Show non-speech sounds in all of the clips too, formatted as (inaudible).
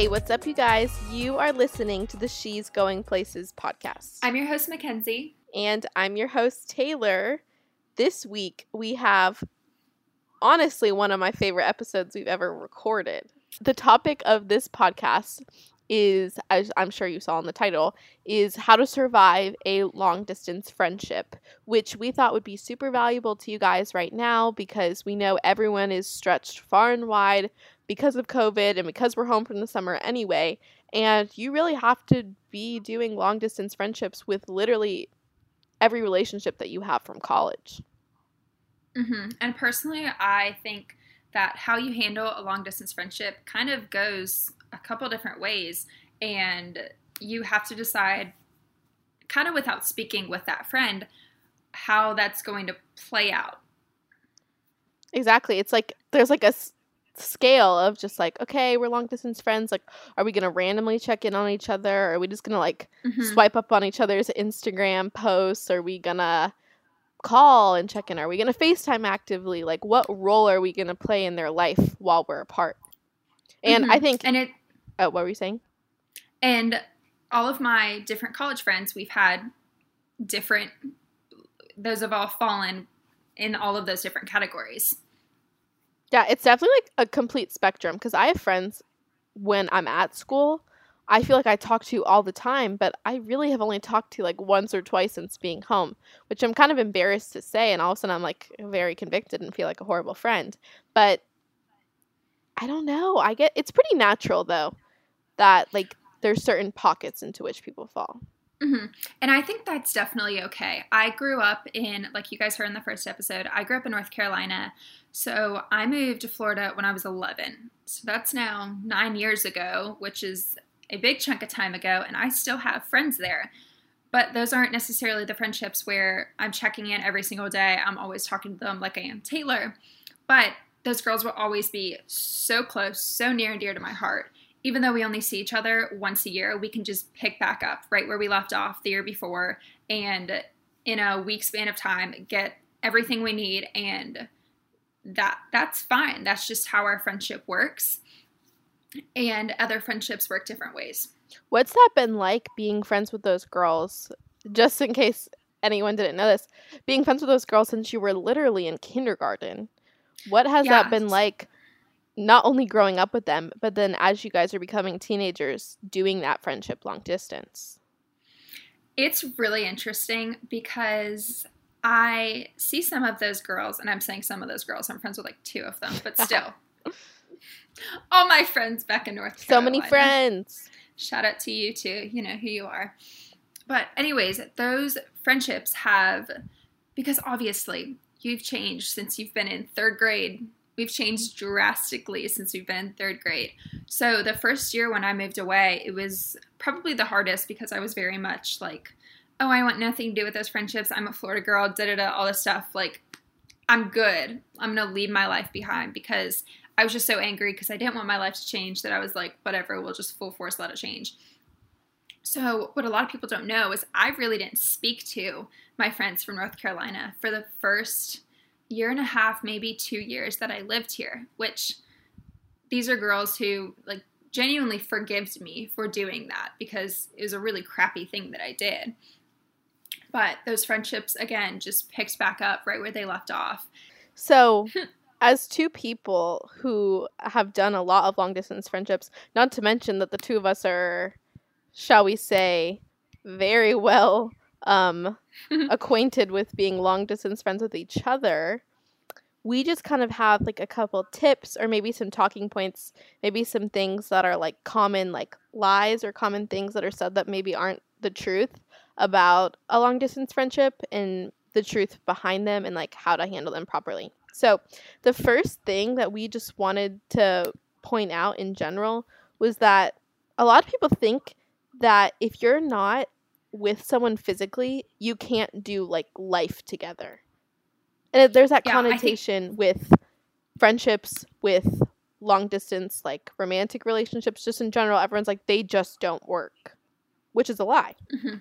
Hey, what's up, you guys? You are listening to the She's Going Places podcast. I'm your host, Mackenzie. And I'm your host, Taylor. This week, we have honestly one of my favorite episodes we've ever recorded. The topic of this podcast is, as I'm sure you saw in the title, is how to survive a long distance friendship, which we thought would be super valuable to you guys right now because we know everyone is stretched far and wide because of COVID and because we're home from the summer anyway. And you really have to be doing long distance friendships with literally every relationship that you have from college. Mm-hmm. And personally, I think that how you handle a long distance friendship kind of goes a couple different ways. And you have to decide, kind of without speaking with that friend, how that's going to play out. Exactly. It's like there's like a scale of just like okay we're long distance friends like are we gonna randomly check in on each other or are we just gonna like mm-hmm. swipe up on each other's instagram posts are we gonna call and check in are we gonna facetime actively like what role are we gonna play in their life while we're apart and mm-hmm. i think and it oh what were you saying and all of my different college friends we've had different those have all fallen in all of those different categories yeah, it's definitely like a complete spectrum because I have friends when I'm at school. I feel like I talk to all the time, but I really have only talked to like once or twice since being home, which I'm kind of embarrassed to say. And all of a sudden, I'm like very convicted and feel like a horrible friend. But I don't know. I get it's pretty natural though that like there's certain pockets into which people fall. Mm-hmm. And I think that's definitely okay. I grew up in, like you guys heard in the first episode, I grew up in North Carolina. So I moved to Florida when I was 11. So that's now nine years ago, which is a big chunk of time ago. And I still have friends there. But those aren't necessarily the friendships where I'm checking in every single day. I'm always talking to them like I am Taylor. But those girls will always be so close, so near and dear to my heart even though we only see each other once a year, we can just pick back up right where we left off the year before and in a week span of time get everything we need and that that's fine. That's just how our friendship works. And other friendships work different ways. What's that been like being friends with those girls? Just in case anyone didn't know this, being friends with those girls since you were literally in kindergarten. What has yeah. that been like not only growing up with them, but then as you guys are becoming teenagers, doing that friendship long distance? It's really interesting because I see some of those girls, and I'm saying some of those girls, I'm friends with like two of them, but (laughs) still. all my friends back in North Carolina. So many friends. Shout out to you too. You know who you are. But, anyways, those friendships have, because obviously you've changed since you've been in third grade we've changed drastically since we've been in third grade. So the first year when I moved away, it was probably the hardest because I was very much like, oh, I want nothing to do with those friendships. I'm a Florida girl, da da da, all this stuff. Like, I'm good. I'm gonna leave my life behind because I was just so angry because I didn't want my life to change that I was like, whatever, we'll just full force let it change. So, what a lot of people don't know is I really didn't speak to my friends from North Carolina for the first year and a half, maybe two years that I lived here, which these are girls who like genuinely forgives me for doing that because it was a really crappy thing that I did. But those friendships again just picked back up right where they left off. So, (laughs) as two people who have done a lot of long distance friendships, not to mention that the two of us are shall we say very well um, (laughs) acquainted with being long distance friends with each other, we just kind of have like a couple tips or maybe some talking points, maybe some things that are like common, like lies or common things that are said that maybe aren't the truth about a long distance friendship and the truth behind them and like how to handle them properly. So, the first thing that we just wanted to point out in general was that a lot of people think that if you're not with someone physically, you can't do like life together. And there's that yeah, connotation think- with friendships, with long distance, like romantic relationships, just in general. Everyone's like, they just don't work, which is a lie. Mm-hmm.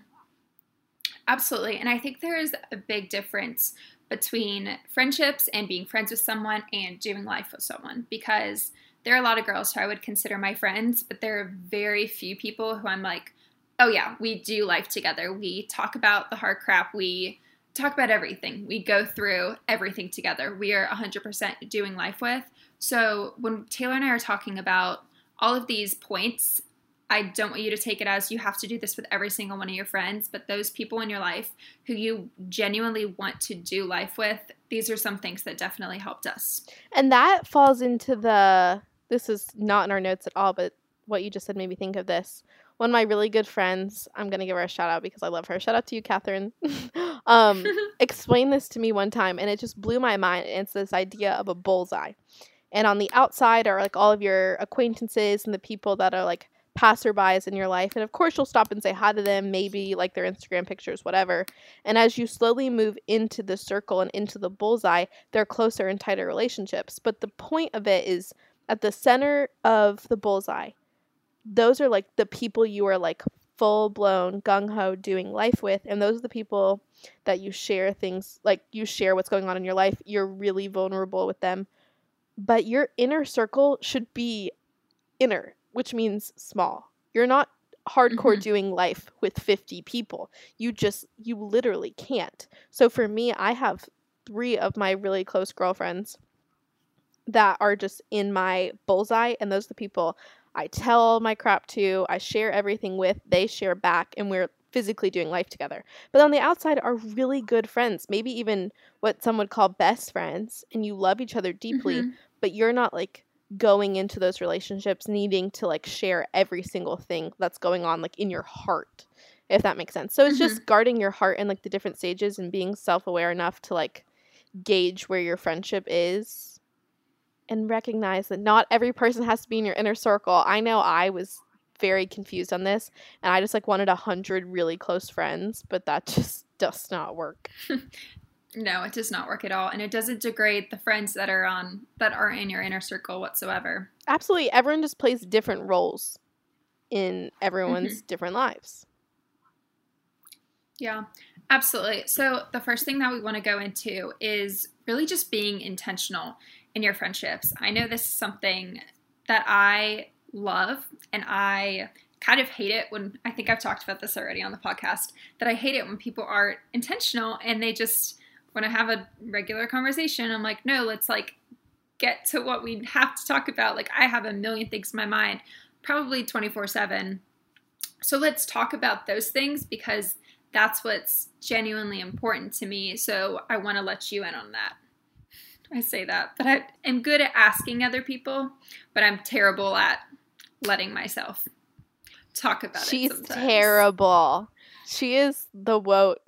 Absolutely. And I think there is a big difference between friendships and being friends with someone and doing life with someone because there are a lot of girls who I would consider my friends, but there are very few people who I'm like, oh yeah, we do life together. We talk about the hard crap. We talk about everything. We go through everything together. We are 100% doing life with. So when Taylor and I are talking about all of these points, I don't want you to take it as you have to do this with every single one of your friends, but those people in your life who you genuinely want to do life with, these are some things that definitely helped us. And that falls into the this is not in our notes at all, but what you just said made me think of this. One of my really good friends, I'm gonna give her a shout out because I love her. Shout out to you, Catherine. (laughs) um, (laughs) explained this to me one time, and it just blew my mind. It's this idea of a bullseye, and on the outside are like all of your acquaintances and the people that are like passerbys in your life. And of course, you'll stop and say hi to them, maybe like their Instagram pictures, whatever. And as you slowly move into the circle and into the bullseye, they're closer and tighter relationships. But the point of it is at the center of the bullseye, those are like the people you are like full blown gung ho doing life with. And those are the people that you share things like you share what's going on in your life. You're really vulnerable with them. But your inner circle should be inner which means small. You're not hardcore mm-hmm. doing life with 50 people. You just, you literally can't. So for me, I have three of my really close girlfriends that are just in my bullseye, and those are the people I tell all my crap to, I share everything with, they share back, and we're physically doing life together. But on the outside are really good friends, maybe even what some would call best friends, and you love each other deeply, mm-hmm. but you're not like going into those relationships needing to like share every single thing that's going on like in your heart if that makes sense so it's mm-hmm. just guarding your heart and like the different stages and being self-aware enough to like gauge where your friendship is and recognize that not every person has to be in your inner circle i know i was very confused on this and i just like wanted a hundred really close friends but that (laughs) just does not work (laughs) No, it does not work at all, and it doesn't degrade the friends that are on that are in your inner circle whatsoever. Absolutely, everyone just plays different roles in everyone's mm-hmm. different lives. Yeah, absolutely. So the first thing that we want to go into is really just being intentional in your friendships. I know this is something that I love, and I kind of hate it when I think I've talked about this already on the podcast that I hate it when people aren't intentional and they just when I have a regular conversation, I'm like, no, let's like get to what we have to talk about. Like, I have a million things in my mind, probably 24 7. So let's talk about those things because that's what's genuinely important to me. So I want to let you in on that. I say that, but I am good at asking other people, but I'm terrible at letting myself talk about She's it. She's terrible. She is the woat.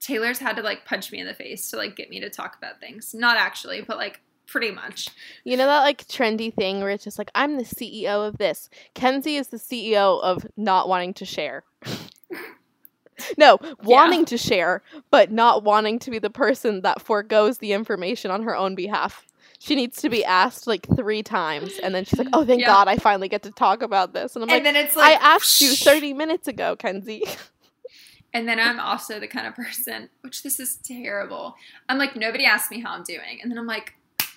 Taylor's had to like punch me in the face to like get me to talk about things. Not actually, but like pretty much. You know that like trendy thing where it's just like I'm the CEO of this. Kenzie is the CEO of not wanting to share. (laughs) (laughs) no, wanting yeah. to share, but not wanting to be the person that foregoes the information on her own behalf. She needs to be asked like three times, and then she's like, "Oh, thank yeah. God, I finally get to talk about this." And I'm and like, then it's like, "I asked you 30 minutes ago, Kenzie." And then I'm also the kind of person, which this is terrible. I'm like, nobody asked me how I'm doing. And then I'm like,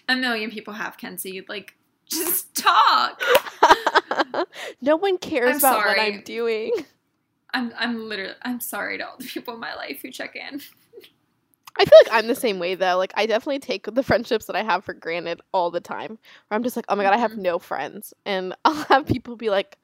a million people have, Kenzie. Like, just talk. (laughs) no one cares I'm about sorry. what I'm doing. I'm I'm literally I'm sorry to all the people in my life who check in. I feel like I'm the same way though. Like I definitely take the friendships that I have for granted all the time. Where I'm just like, oh my god, I have mm-hmm. no friends, and (laughs) I'll have people be like,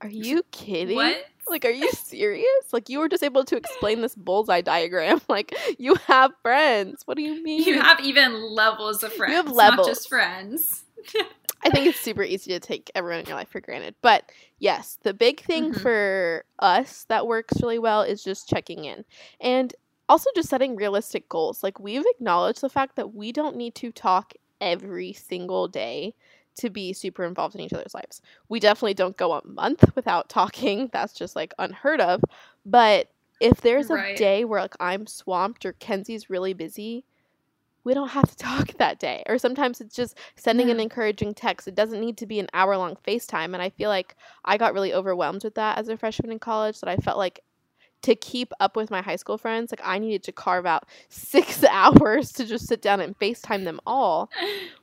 "Are you kidding? What? Like, are you serious? Like, you were just able to explain this bullseye diagram. (laughs) Like, you have friends. What do you mean? You have even levels of friends. You have levels. Not just friends. (laughs) I think it's super easy to take everyone in your life for granted. But yes, the big thing mm-hmm. for us that works really well is just checking in. And also just setting realistic goals. Like, we've acknowledged the fact that we don't need to talk every single day to be super involved in each other's lives. We definitely don't go a month without (laughs) talking. That's just like unheard of. But if there's right. a day where like I'm swamped or Kenzie's really busy, we don't have to (laughs) talk that day. Or sometimes it's just sending yeah. an encouraging text. It doesn't need to be an hour long FaceTime. And I feel like I got really overwhelmed with that as a freshman in college that I felt like to keep up with my high school friends, like I needed to carve out (laughs) six (laughs) hours to just sit down and FaceTime them all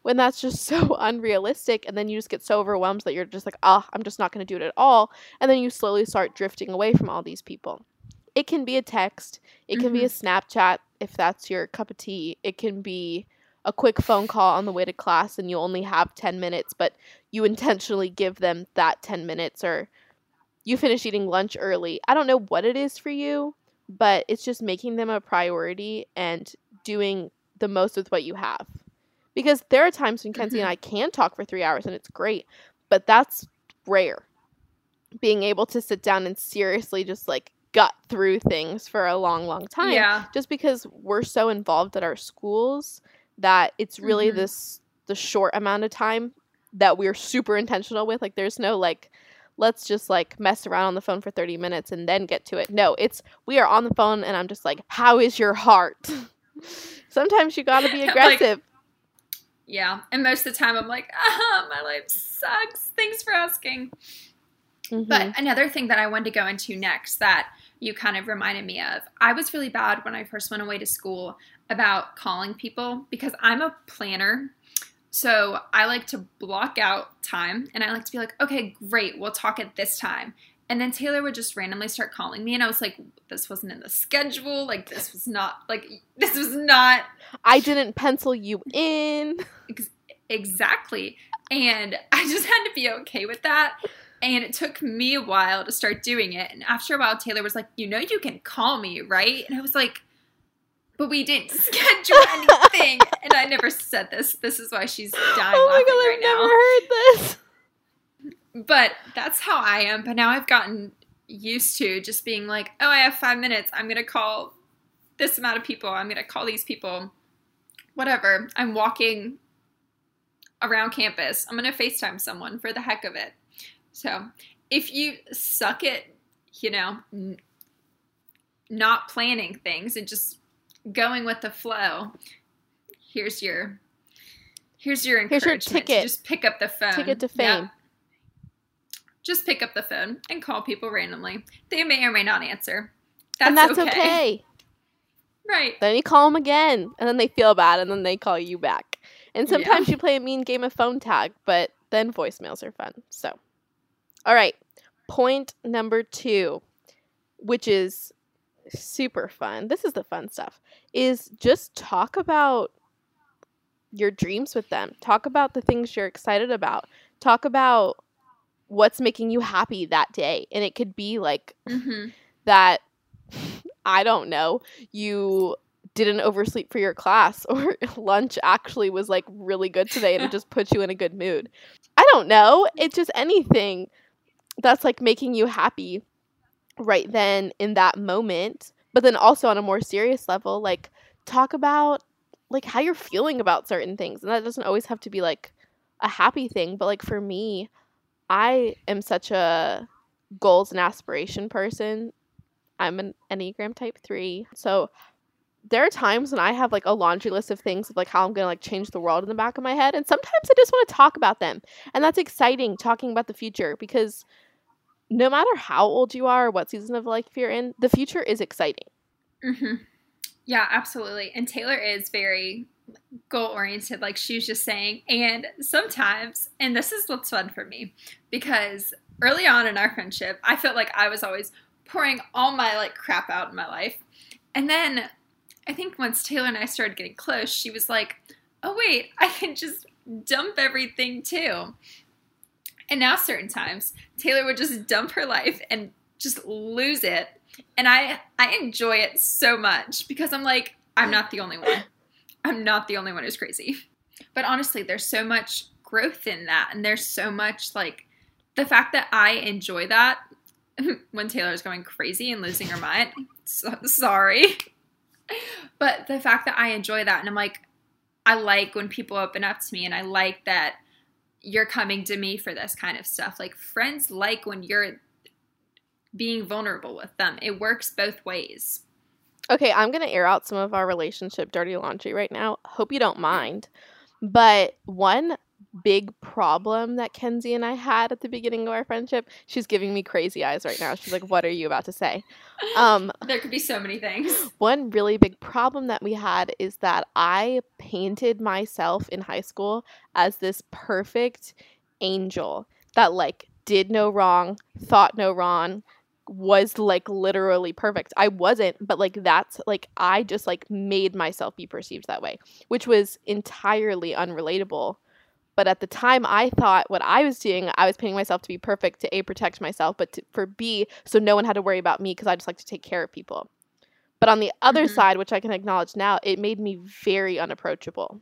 when that's just so unrealistic. And then you just get so overwhelmed that you're just like, oh, I'm just not going to do it at all. And then you slowly start drifting away from all these people. It can be a text, it can mm-hmm. be a Snapchat if that's your cup of tea, it can be a quick phone call on the way to class and you only have 10 minutes, but you intentionally give them that 10 minutes or you finish eating lunch early. I don't know what it is for you, but it's just making them a priority and doing the most with what you have. Because there are times when Kenzie mm-hmm. and I can talk for three hours and it's great, but that's rare. Being able to sit down and seriously just like gut through things for a long, long time. Yeah. Just because we're so involved at our schools that it's really mm-hmm. this the short amount of time that we're super intentional with. Like there's no like let's just like mess around on the phone for 30 minutes and then get to it. No, it's we are on the phone and I'm just like, how is your heart? (laughs) Sometimes you got to be (laughs) aggressive. like, yeah. And most of the time I'm like, ah, my life sucks. Thanks for asking. Mm-hmm. But another thing that I wanted to go into next that you kind of reminded me of, I was really bad when I first went away to school about calling people because I'm a planner so I like to block out time and I like to be like, okay, great, we'll talk at this time. And then Taylor would just randomly start calling me, and I was like, this wasn't in the schedule. Like, this was not, like, this was not. I didn't pencil you in. Ex- exactly. And I just had to be okay with that. And it took me a while to start doing it. And after a while, Taylor was like, you know, you can call me, right? And I was like, but we didn't (laughs) schedule anything. and I never said this. This is why she's (laughs) oh dying oh my God, right I've never heard this. But that's how I am. But now I've gotten used to just being like, oh, I have five minutes. I'm going to call this amount of people. I'm going to call these people. Whatever. I'm walking around campus. I'm going to FaceTime someone for the heck of it. So if you suck at, you know, n- not planning things and just going with the flow, here's your here's your here's your ticket. Just pick up the phone. Ticket to fame. Just pick up the phone and call people randomly. They may or may not answer. That's and that's okay. okay. Right. Then you call them again, and then they feel bad, and then they call you back. And sometimes yeah. you play a mean game of phone tag, but then voicemails are fun. So, all right. Point number two, which is super fun. This is the fun stuff. Is just talk about your dreams with them. Talk about the things you're excited about. Talk about what's making you happy that day. And it could be like mm-hmm. that I don't know, you didn't oversleep for your class (laughs) or lunch actually was like really good today and it (laughs) just puts you in a good mood. I don't know. It's just anything that's like making you happy right then in that moment but then also on a more serious level like talk about like how you're feeling about certain things and that doesn't always have to be like a happy thing but like for me i am such a goals and aspiration person. I'm an enneagram type 3 so there are times when i have like a laundry list of things of like how i'm gonna like change the world in the back of my head and sometimes i just want to talk about them and that's exciting talking about the future because no matter how old you are or what season of life you're in, the future is exciting. Mm-hmm. Yeah, absolutely. And Taylor is very goal oriented, like she was just saying. And sometimes, and this is what's fun for me, because early on in our friendship, I felt like I was always pouring all my like crap out in my life. And then I think once Taylor and I started getting close, she was like, oh, wait, I can just dump everything too. And now, certain times, Taylor would just dump her life and just lose it. And I, I enjoy it so much because I'm like, I'm not the only one. I'm not the only one who's crazy. But honestly, there's so much growth in that. And there's so much like the fact that I enjoy that (laughs) when Taylor's going crazy and losing her mind. So, sorry. But the fact that I enjoy that and I'm like, I like when people open up to me and I like that you're coming to me for this kind of stuff. Like friends like when you're being vulnerable with them. It works both ways. Okay, I'm going to air out some of our relationship dirty laundry right now. Hope you don't mind. But one big problem that Kenzie and I had at the beginning of our friendship. She's giving me crazy eyes right now. She's like, "What are you about to say?" Um, (laughs) there could be so many things. One really big problem that we had is that I painted myself in high school as this perfect angel that like did no wrong, thought no wrong, was like literally perfect. I wasn't, but like that's like I just like made myself be perceived that way, which was entirely unrelatable. But at the time, I thought what I was doing, I was painting myself to be perfect to A, protect myself, but to, for B, so no one had to worry about me because I just like to take care of people. But on the other mm-hmm. side, which I can acknowledge now, it made me very unapproachable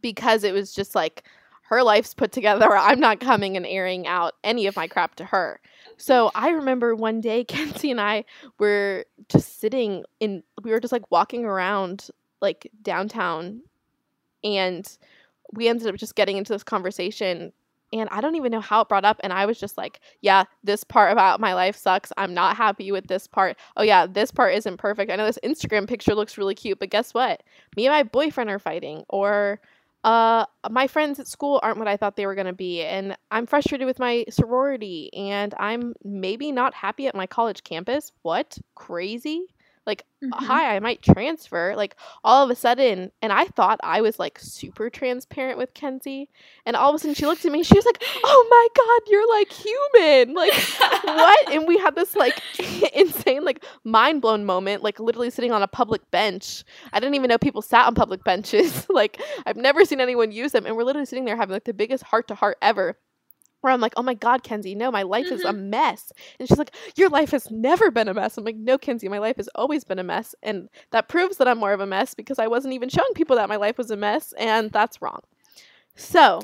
because it was just like, her life's put together. I'm not coming and airing out any of my crap to her. So I remember one day (laughs) Kenzie and I were just sitting in we were just like walking around like downtown and we ended up just getting into this conversation and I don't even know how it brought up and I was just like, yeah, this part about my life sucks. I'm not happy with this part. Oh yeah, this part isn't perfect. I know this Instagram picture looks really cute, but guess what? Me and my boyfriend are fighting or uh my friends at school aren't what I thought they were going to be and I'm frustrated with my sorority and I'm maybe not happy at my college campus. What? Crazy? Like, mm-hmm. hi, I might transfer. Like, all of a sudden, and I thought I was like super transparent with Kenzie. And all of a sudden, she looked at me. She was like, oh my God, you're like human. Like, what? And we had this like (laughs) insane, like, mind blown moment, like, literally sitting on a public bench. I didn't even know people sat on public benches. (laughs) like, I've never seen anyone use them. And we're literally sitting there having like the biggest heart to heart ever where I'm like, oh my God, Kenzie, no, my life mm-hmm. is a mm-hmm. mess. And she's like, your life has never been a mess. I'm like, no, Kenzie, my life has always been a mess. And that proves that I'm more of a mess because I wasn't even showing people that my life was a mess. And that's wrong. So,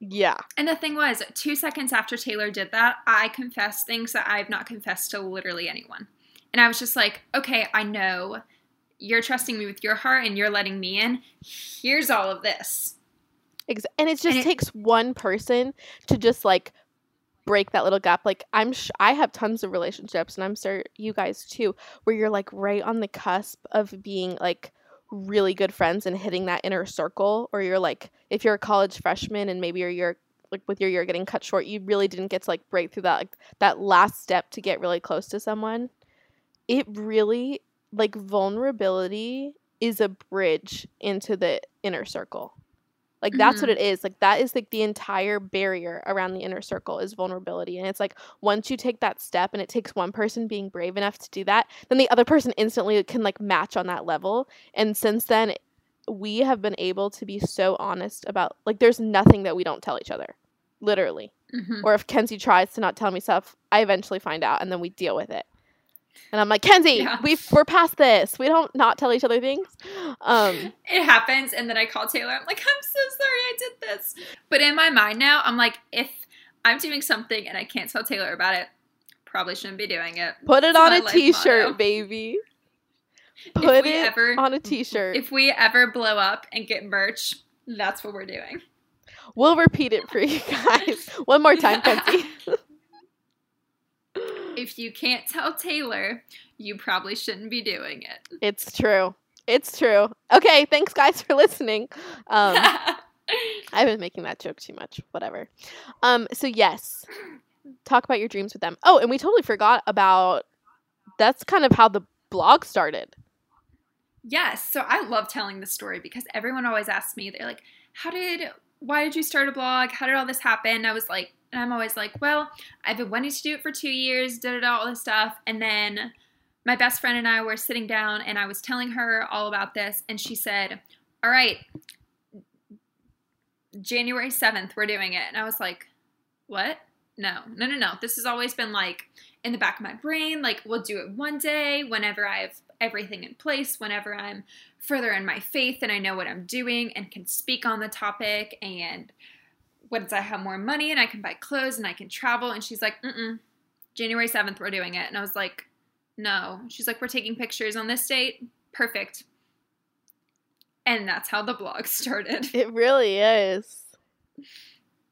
yeah. And the thing was, two seconds after Taylor did that, I confessed things that I've not confessed to literally anyone. And I was just like, okay, I know you're trusting me with your heart and you're letting me in. Here's all of this Ex- and it just and it, takes one person to just like break that little gap. Like I'm, sh- I have tons of relationships, and I'm sure you guys too, where you're like right on the cusp of being like really good friends and hitting that inner circle, or you're like if you're a college freshman and maybe you're, you're like with your year getting cut short, you really didn't get to like break through that like that last step to get really close to someone. It really like vulnerability is a bridge into the inner circle. Like that's mm-hmm. what it is. Like that is like the entire barrier around the inner circle is vulnerability. And it's like once you take that step and it takes one person being brave enough to do that, then the other person instantly can like match on that level. And since then we have been able to be so honest about like there's nothing that we don't tell each other. Literally. Mm-hmm. Or if Kenzie tries to not tell me stuff, I eventually find out and then we deal with it. And I'm like, Kenzie, yeah. we we're past this. We don't not tell each other things. Um, (laughs) it happens, and then I call Taylor. I'm like, I'm so sorry I did this. But in my mind now, I'm like, if I'm doing something and I can't tell Taylor about it, probably shouldn't be doing it. Put it on a t-shirt, motto. baby. Put it ever, on a t-shirt. If we ever blow up and get merch, that's what we're doing. We'll repeat it for you guys (laughs) one more time, Kenzie (laughs) if you can't tell Taylor, you probably shouldn't be doing it. It's true. It's true. Okay, thanks guys for listening. Um, (laughs) I've been making that joke too much. Whatever. Um, so yes, talk about your dreams with them. Oh, and we totally forgot about. That's kind of how the blog started. Yes. So I love telling the story because everyone always asks me. They're like, "How did? Why did you start a blog? How did all this happen?" I was like, and I'm always like, well, I've been wanting to do it for two years, da da da, all this stuff. And then my best friend and I were sitting down and I was telling her all about this. And she said, all right, January 7th, we're doing it. And I was like, what? No, no, no, no. This has always been like in the back of my brain. Like, we'll do it one day whenever I have everything in place, whenever I'm further in my faith and I know what I'm doing and can speak on the topic and once I have more money and I can buy clothes and I can travel. And she's like, mm January 7th, we're doing it. And I was like, no. She's like, we're taking pictures on this date. Perfect. And that's how the blog (laughs) started. It really is.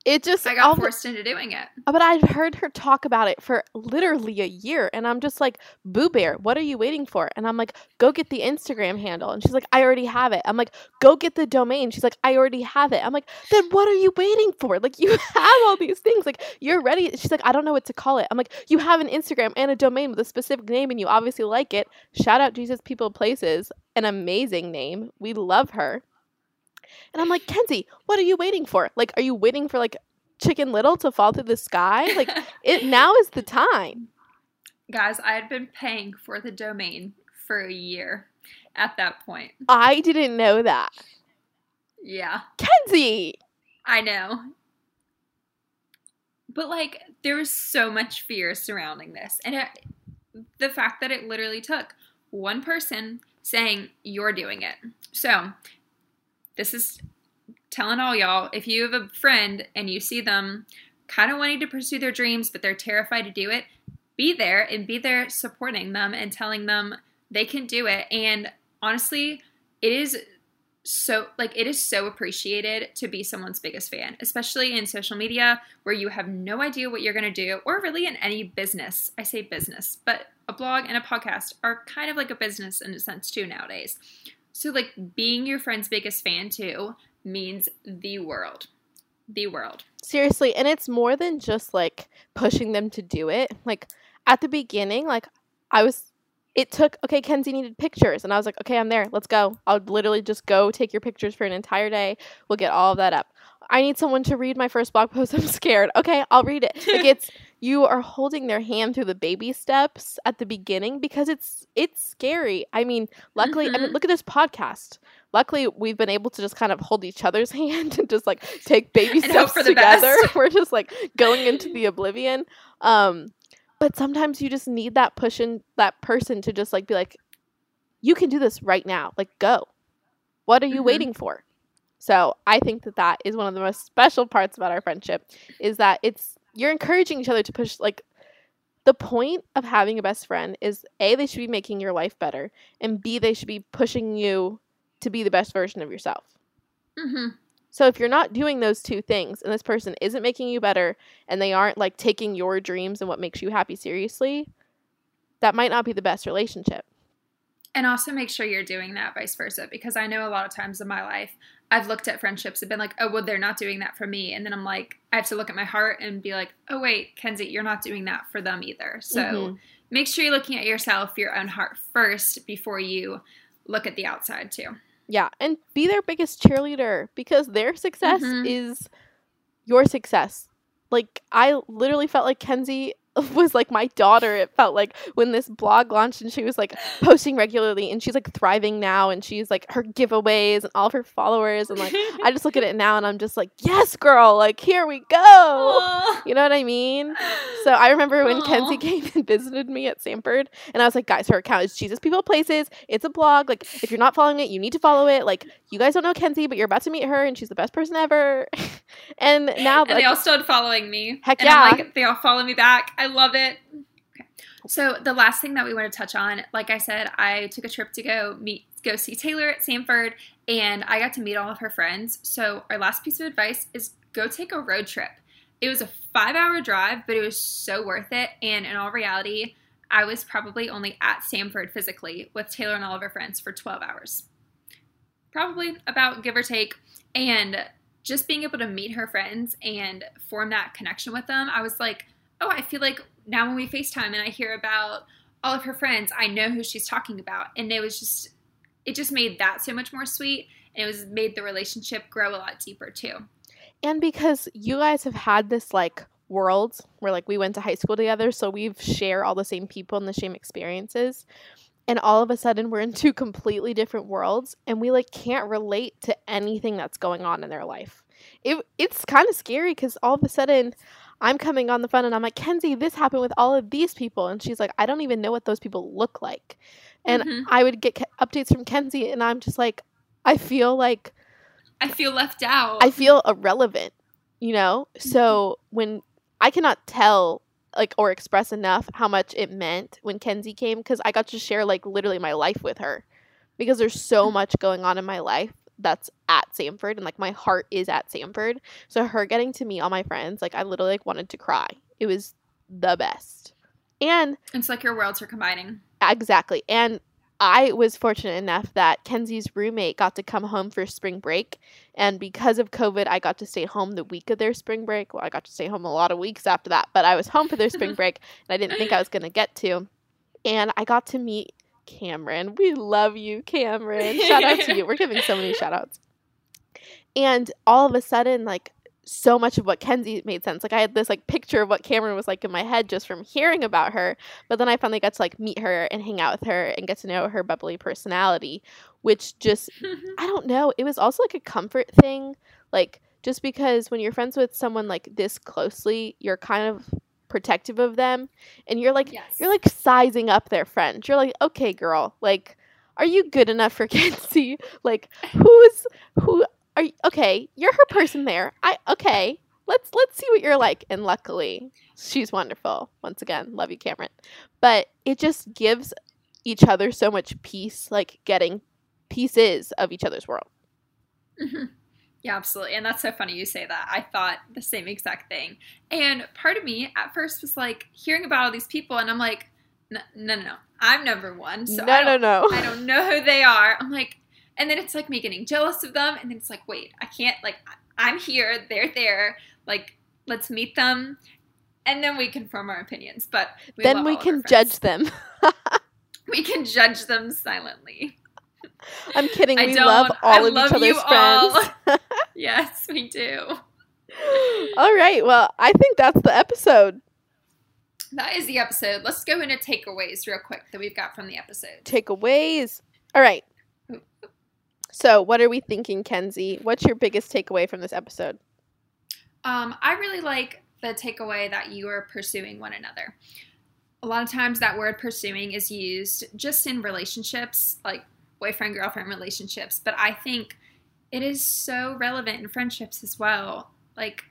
It just I got all the- forced into doing it. but I've heard her talk about it for literally a year, and I'm just like, Boo Bear, what are you waiting for? And I'm like, go get the Instagram handle, and she's like, I already have it. I'm like, go get the domain. She's like, I already have it. I'm like, then what are you waiting for? Like, you (laughs) have all these things. Like, you're ready. She's like, I don't know what to call it. I'm like, you have an Instagram and a domain with a specific name, and you obviously like it. Shout out She's Going Places, an amazing name. We love her. And I'm like, Kenzie, what are you waiting for? Like, are you waiting for like Chicken Little to fall through the sky? Like, (laughs) it now is the time. Guys, I had been paying for the domain for a year at that point. I didn't know that. Yeah, Kenzie! I know. But like, there was so much fear surrounding this, and it, the fact that it literally took one person saying you're doing it. So, this is telling all y'all if you have a friend and you see them kind of wanting to pursue their dreams, but they're terrified to do it, be there and be there supporting them and telling them they can do it. And honestly, it is so like it is so appreciated to be someone's biggest fan, especially in social media where you have no idea what you're going to do or really in any business. I say business, but a blog and a podcast are kind of like a business in a sense too nowadays. So like being your friend's biggest fan too means the world. The world. Seriously, and it's more than just like pushing them to do it. Like, at the beginning, like, I was. It took, okay, Kenzie needed pictures. And I was like, okay, I'm there. Let's go. I'll literally just go take your pictures for an entire day. We'll get all of that up. I need someone to read my first blog post. (laughs) I'm scared. Okay, I'll read it. Like it's (laughs) you are holding their hand through the baby steps at the beginning because it's it's scary. I mean, luckily, I mean, Mhm. look at this podcast. Luckily, we've been able to just kind of hold each other's (laughs) hand and just like take baby steps together. (laughs) We're just like going into the (laughs) oblivion. Um, but sometimes you just need that push in that person to just like be like, you can do this right now. Like, go. What are you Mhm. waiting for? So I think that that is one of the most special parts about our friendship is that it's you're encouraging each other to push like the point of having a best friend is a they should be making your life better and b they should be pushing you to be the best version of yourself. hmm So if you're not doing those two things and this person isn't making you better and they aren't like taking your dreams and what makes you happy seriously, that might not be the best relationship. And also make sure you're doing that vice versa because I know a lot of times in my life I've looked at friendships and been like, oh, well, they're not doing that for me. And then I'm like, I have to look at my heart and be like, oh, wait, Kenzie, you're not doing that for them either. So Mhm. make sure you're looking at yourself, your own heart first before you look at the outside too. Yeah, and be their biggest cheerleader because their success Mhm. is your success. Like I literally felt like Kenzie (laughs) was like my daughter. It felt like when this blog launched and she was like posting regularly and she's like thriving now and she's like her giveaways and all of her followers and like I just look at it now and I'm just like, "Yes, girl, like here we go." Aw. You know what I mean? So I remember when Aw. Kenzie (laughs) came and visited me at Samford, and I was like, guys, her account is She's Going Places. It's a blog. Like, if you're not following it, you need to follow it. Like, you guys don't know Kenzie, but you're about to meet her, and she's the best person ever. (laughs) and now, and like, they all started following me. Heck yeah. like, they all follow me back. I love it. Okay. So the last thing that we want to touch on, like I said, I took a trip to go meet, go see Taylor at Samford, and I got to meet all of her friends. So our last piece of advice is go take a road trip. It was a five-hour drive, but it was so worth it. And in all reality, I was probably only at Samford physically with Taylor and all of her friends for 12 hours. Probably about give or take. And just being able to meet her friends and form that connection with them, I was like, oh, I feel like now when we FaceTime and I hear about all of her friends, I know who she's talking about. And it was just, it just made that so much more sweet. And it was made the relationship grow a lot deeper too. and because you guys have had this like world where like we went to high school together, so we've share all the same people and the same experiences. And all of a sudden, we're in two completely different worlds, and we like can't relate to anything that's going on in their life. It it's kind of scary because all of a sudden, I'm coming on the phone and I'm like, Kenzie, this happened with all of these people, and she's like, I don't even know what those people look like. And Mhm. I would get updates from Kenzie, and I'm just like, I feel like I feel left out. I feel irrelevant, you know? So when I cannot tell like or express enough how much it meant when Kenzie came because I got to share like literally my life with her because there's so much going on in my life that's at Samford and like my heart is at Samford. So her getting to meet all my friends, like I literally like wanted to cry. It was the best. And It's like your worlds are combining. exactly. And I was fortunate enough that Kenzie's roommate got to come home for spring break. And because of COVID, I got to stay home the week of their spring break. Well, I got to stay home a lot of weeks after that, but I was home for their spring (laughs) break and I didn't think I was going to get to. And I got to meet Cameron. We love you, Cameron. (laughs) Shout out to you. We're giving so many shout outs. And all of a sudden, like, so much of what Kenzie made sense. Like I had this like picture of what Cameron was like in my head just from hearing about her, but then I finally got to like meet her and hang out with her and get to know her bubbly personality, which just (laughs) I don't know, it was also like a comfort thing. Like just because when you're friends with someone like this closely, you're kind of protective of them and you're like yes. you're like sizing up their friends You're like, "Okay, girl, like are you good enough for (laughs) Kenzie? Like who's who are you, okay, you're her person there. I okay. Let's let's see what you're like. And luckily, she's wonderful. Once again, love you, Cameron. But it just gives each other so much peace, like getting pieces of each other's world. Mhm. Yeah, absolutely. And that's so funny you say that. I thought the same exact thing. And part of me at first was like hearing about all these people, and I'm like, no, no, no. I'm number one. So no, I no, don't, no. I don't know who they are. I'm like, and then it's like me getting jealous of them. And then it's like, wait, I can't, like, I'm here, they're there. Like, let's meet them. And then we can form our opinions. But we then we can judge them. (laughs) We can judge them silently. I'm kidding. I We don't. love all I of love each other's friends. (laughs) yes, we do. all right. Well, I think that's the episode. That is the episode. Let's go into takeaways real quick that we've got from the episode. Takeaways. All right. So, what are we thinking, Kenzie? What's your biggest takeaway from this episode? Um, I really like the takeaway that you are pursuing one another. A lot of times, that word pursuing is used just in relationships, like boyfriend girlfriend relationships, but I think it is so relevant in friendships as well. Like,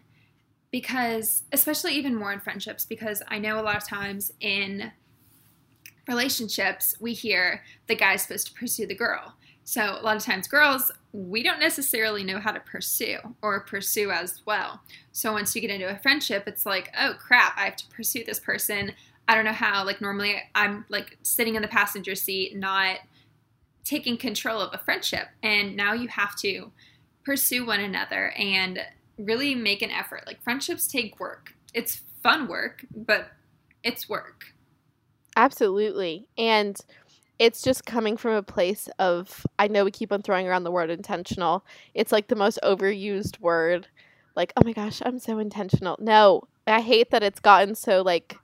because, especially even more in friendships, because I know a lot of times in relationships, we hear the guy's supposed to pursue the girl. So, a lot of times, girls, we don't necessarily know how to pursue or pursue as well. So, once you get into a friendship, it's like, oh crap, I have to pursue this person. I don't know how. Like, normally I'm like sitting in the passenger seat, not taking control of a friendship. And now you have to pursue one another and really make an effort. Like, friendships take work. It's fun work, but it's work. Absolutely. And it's just coming from a place of I know we keep on throwing around the word intentional. It's like the most overused word. Like, oh my gosh, I'm so intentional. No, I hate that it's gotten so like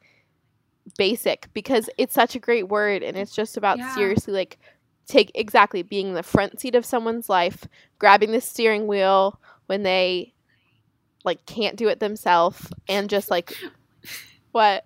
basic because it's such a great word and it's just about Yeah. seriously like take exactly being the front seat of someone's life, grabbing the steering wheel when they like can't do it themselves and just like (laughs) what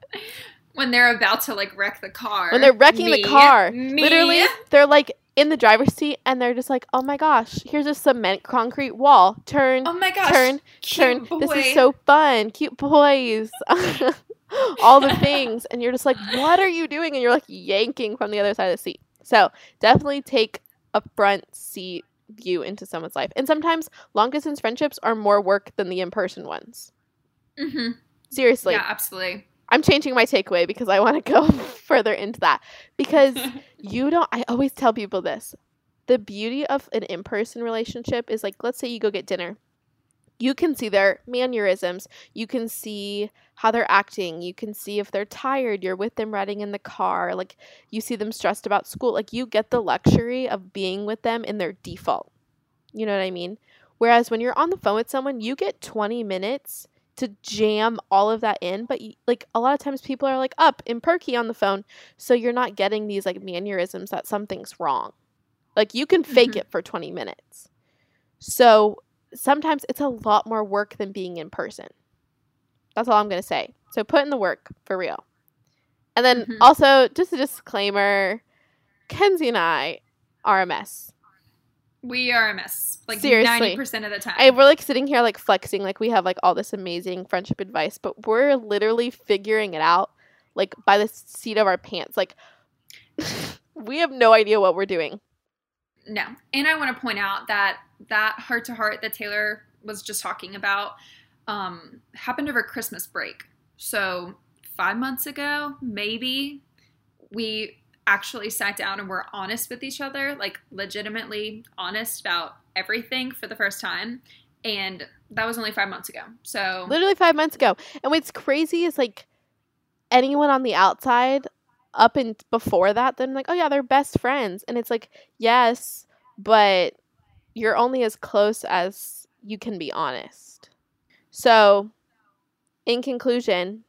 When they're about to like wreck the car. when they're wrecking Me. the car. Me. Literally, they're like in the driver's seat and they're just like, "Oh my gosh, here's a cement concrete wall. Turn, Oh my gosh. turn, cute turn. This is so fun. Cute boys." (laughs) All the things and you're just like, "What are you doing?" and you're like yanking from the other side of the seat. So, definitely take a front seat view into someone's life. And sometimes long distance friendships are more work than the in-person ones. Mhm. Seriously. Yeah, absolutely. I'm changing my takeaway because I want to (laughs) go further into that. Because (laughs) you don't, I always tell people this. The beauty of an in person relationship is like, let's say you go get dinner. You can see their mannerisms. You can see how they're acting. You can see if they're tired. You're with them riding in the car. Like, you see them stressed about school. Like, you get the luxury of being with them in their default. You know what I mean? Whereas when you're on the phone with someone, you get 20 minutes to jam all of that in but y- like a lot of times people are like up and perky on the phone so you're not getting these like mannerisms that something's wrong like you can fake Mhm. it for 20 minutes so sometimes it's a lot more work than being in person that's all i'm going to say so put in the work for real and then Mhm. also just a disclaimer kenzie and i are a mess we are a mess. Like Seriously. 90% of the time. I, we're like sitting here like flexing like we have like all this amazing friendship advice but we're literally figuring it out like by the seat of our pants like (laughs) we have no idea what we're doing No. And I want to point out that that heart to heart that Taylor was just talking about um, happened over Christmas break. So five months ago, maybe we actually sat down and were honest with each other, like legitimately honest about everything for the first time. And that was only five months ago. So literally five months ago. And what's crazy is like anyone on the outside up and before that, then like, oh yeah, they're best friends. And it's like, yes, but you're only as close as you can be honest. So, in conclusion,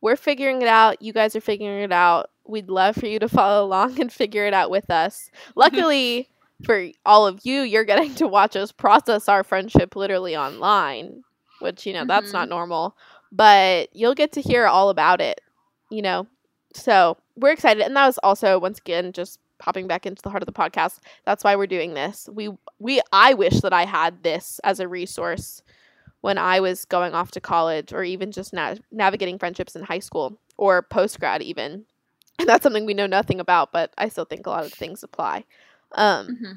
we're figuring it out. You guys are figuring it out. We'd love for you to (laughs) follow along and figure it out with us. Luckily, (laughs) for all of you, you're getting to watch us process our friendship literally online, which, you know, mm-hmm. that's not mm-hmm. normal. But you'll get to hear all about it, you know. So we're excited. And that was also, once again, just popping back into the heart of the podcast. That's why we're doing this. We, we, I wish that I had this as a resource when I was going off to college or even just na- navigating friendships in high school or post grad, even. (laughs) And that's something we know nothing about, but I still think a lot of things apply. Um, mm-hmm.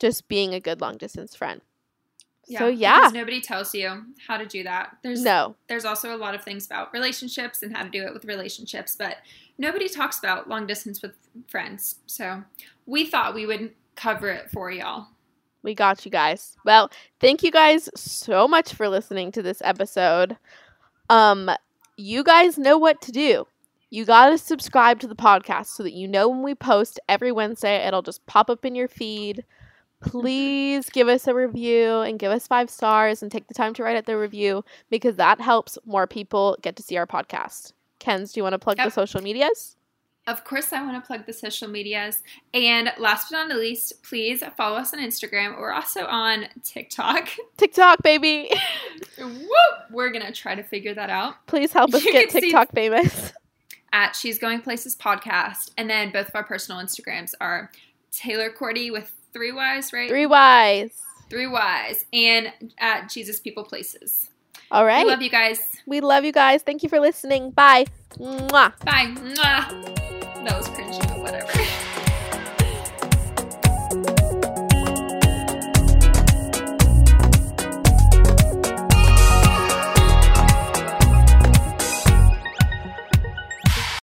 Just being a good long distance friend. Yeah, so yeah, nobody tells you how to do that. There's no. There's also a lot of things about relationships and how to do it with relationships, but nobody talks about long distance with friends. So we thought we would cover it for y'all. We got you guys. Well, thank you guys so much for listening to this episode. Um, you guys know what to do. You got to subscribe to the podcast so that you know when we post every Wednesday, it'll just pop up in your feed. Please give us a review and give us five stars and take the time to write out the review because that helps more people get to see our podcast. Kens, do you want to plug yep. the social medias? Of course, I want to plug the social medias. And last but not the least, please follow us on Instagram. We're also on TikTok. (laughs) TikTok, baby. Woo! We're going to try to figure that out. Please help (laughs) us you get TikTok famous at She's Going Places podcast. And then both of our personal Instagrams are Taylor Cordy with three Y's, right? Three Y's. Three Y's. And at Jesus People Places. All right. We love you guys. We love you guys. Thank you for listening. Bye. Mwah. Bye. Mwah. That was cringy, but whatever. (laughs)